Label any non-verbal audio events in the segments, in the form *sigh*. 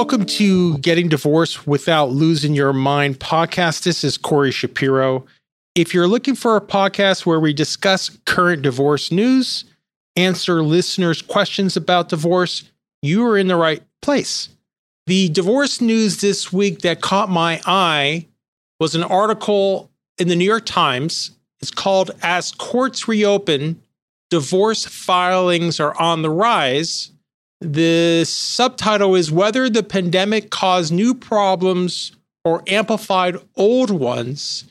welcome to Getting Divorced Without Losing Your Mind podcast. This is Corey Shapiro. If you're looking for a podcast where we discuss current divorce news, answer listeners' questions about divorce, you are in the right place. The divorce news this week that caught my eye was an article in the New York Times. It's called As Courts Reopen, Divorce Filings Are on the Rise. The subtitle is Whether the Pandemic Caused New Problems or Amplified Old Ones.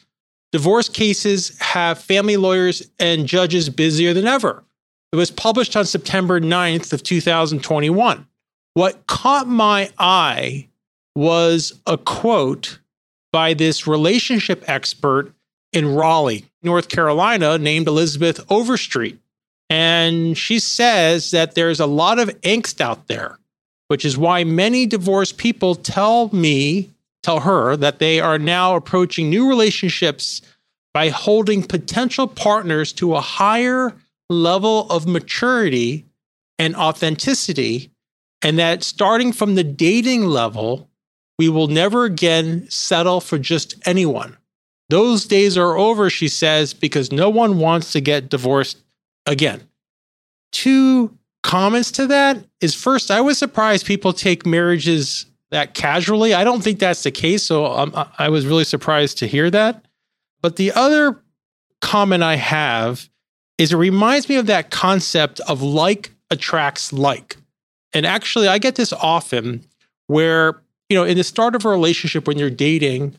Divorce cases have family lawyers and judges busier than ever. It was published on September 9th of 2021. What caught my eye was a quote by this relationship expert in Raleigh, North Carolina, named Elizabeth Overstreet. And she says that there's a lot of angst out there, which is why many divorced people tell me, tell her, that they are now approaching new relationships by holding potential partners to a higher level of maturity and authenticity. And that starting from the dating level, we will never again settle for just anyone. Those days are over, she says, because no one wants to get divorced again. Two comments to that is first, I was surprised people take marriages that casually. I don't think that's the case. So I was really surprised to hear that. But the other comment I have is it reminds me of that concept of like attracts like. And actually, I get this often where, you know, in the start of a relationship when you're dating,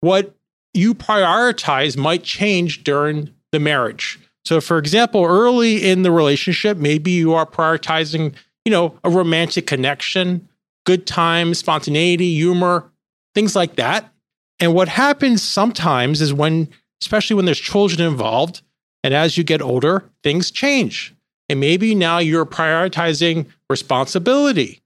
what you prioritize might change during the marriage. So, for example, early in the relationship, maybe you are prioritizing, you know, a romantic connection, good times, spontaneity, humor, things like that. And what happens sometimes is when, especially when there's children involved, and as you get older, things change. And maybe now you're prioritizing responsibility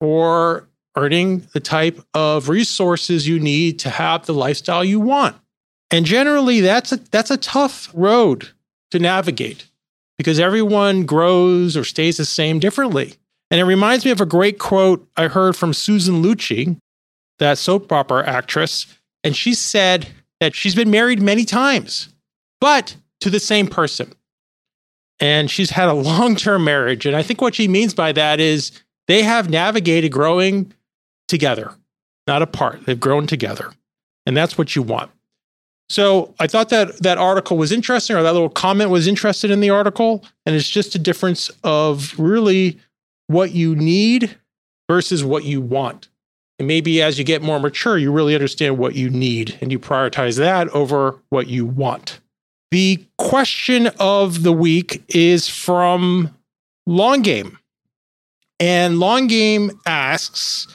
or earning the type of resources you need to have the lifestyle you want. And generally that's a that's a tough road to navigate because everyone grows or stays the same differently. And it reminds me of a great quote I heard from Susan Lucci, that soap opera actress. And she said that she's been married many times, but to the same person. And she's had a long term marriage. And I think what she means by that is they have navigated growing together, not apart. They've grown together. And that's what you want. So I thought that that article was interesting, or that little comment was interested in the article. And it's just a difference of really what you need versus what you want. And maybe as you get more mature, you really understand what you need and you prioritize that over what you want. The question of the week is from Long Game. And Long Game asks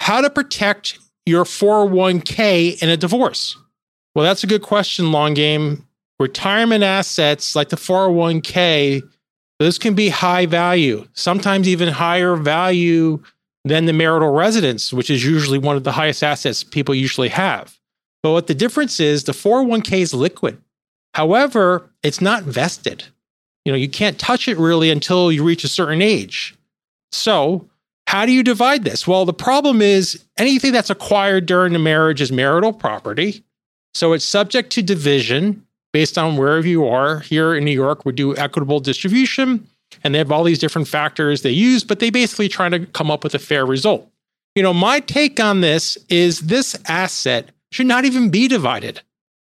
how to protect your 401k in a divorce. Well, that's a good question, long game. Retirement assets like the 401k, those can be high value, sometimes even higher value than the marital residence, which is usually one of the highest assets people usually have. But what the difference is, the 401k is liquid. However, it's not vested. You know, you can't touch it really until you reach a certain age. So, how do you divide this? Well, the problem is anything that's acquired during the marriage is marital property. So it's subject to division based on wherever you are. Here in New York, we do equitable distribution, and they have all these different factors they use, but they basically try to come up with a fair result. You know, my take on this is this asset should not even be divided.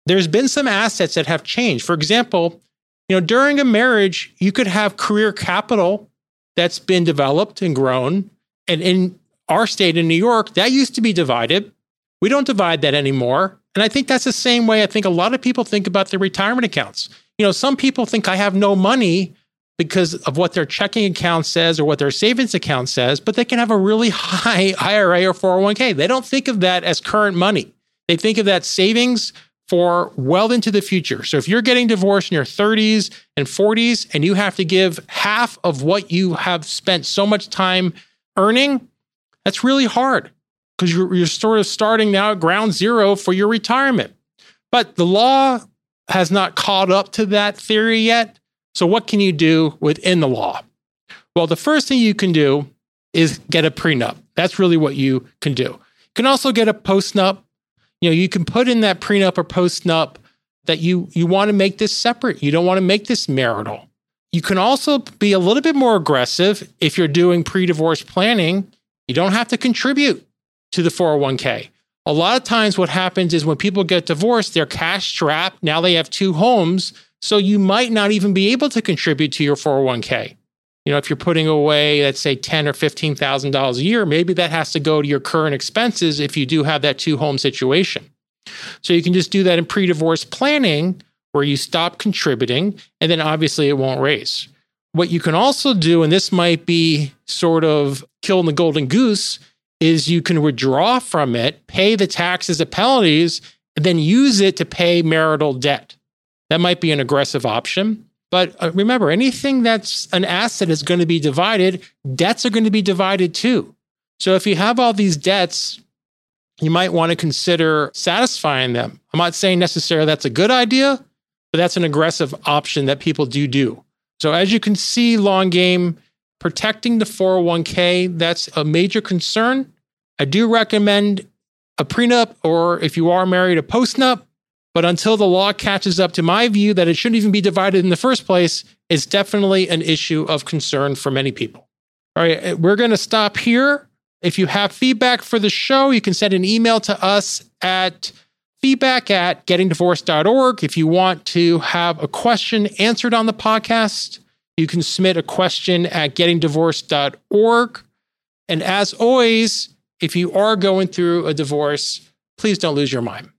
There's been some assets that have changed. For example, you know, during a marriage, you could have career capital that's been developed and grown. And in our state in New York, that used to be divided. We don't divide that anymore. And I think that's the same way I think a lot of people think about their retirement accounts. You know, some people think I have no money because of what their checking account says or what their savings account says, but they can have a really *laughs* high IRA or 401k. They don't think of that as current money. They think of that savings for well into the future. So if you're getting divorced in your 30s and 40s and you have to give half of what you have spent so much time earning, that's really hard because you're, you're sort of starting now at ground zero for your retirement. But the law has not caught up to that theory yet. So, what can you do within the law? Well, the first thing you can do is get a prenup. That's really what you can do. You can also get a post-nup. You know, you can put in that prenup or post-nup that you you want to make this separate. You don't want to make this marital. You can also be a little bit more aggressive if you're doing pre-divorce planning. You don't have to contribute to the 401k. A lot of times what happens is when people get divorced, they're cash strapped. Now they have two homes, so you might not even be able to contribute to your 401k. You know, if you're putting away, let's say ten or fifteen thousand dollars a year, maybe that has to go to your current expenses if you do have that two home situation. So you can just do that in pre-divorce planning where you stop contributing and then obviously it won't raise. What you can also do, and this might be sort of killing the golden goose, is you can withdraw from it, pay the taxes and penalties, and then use it to pay marital debt. That might be an aggressive option. But uh, remember, anything that's an asset is going to be divided, debts are going to be divided too. So if you have all these debts, you might want to consider satisfying them. I'm not saying necessarily that's a good idea, but that's an aggressive option that people do do. So as you can see, long game, protecting the 401k, that's a major concern. I do recommend a prenup or if you are married, a postnup. But until the law catches up to my view that it shouldn't even be divided in the first place, it's definitely an issue of concern for many people. All right, eh, we're going to stop here. If you have feedback for the show, you can send an email to us at feedback at gettingdivorced.org. If you want to have a question answered on the podcast, you can submit a question at gettingdivorced.org. And as always, if you are going through a divorce, please don't lose your mind.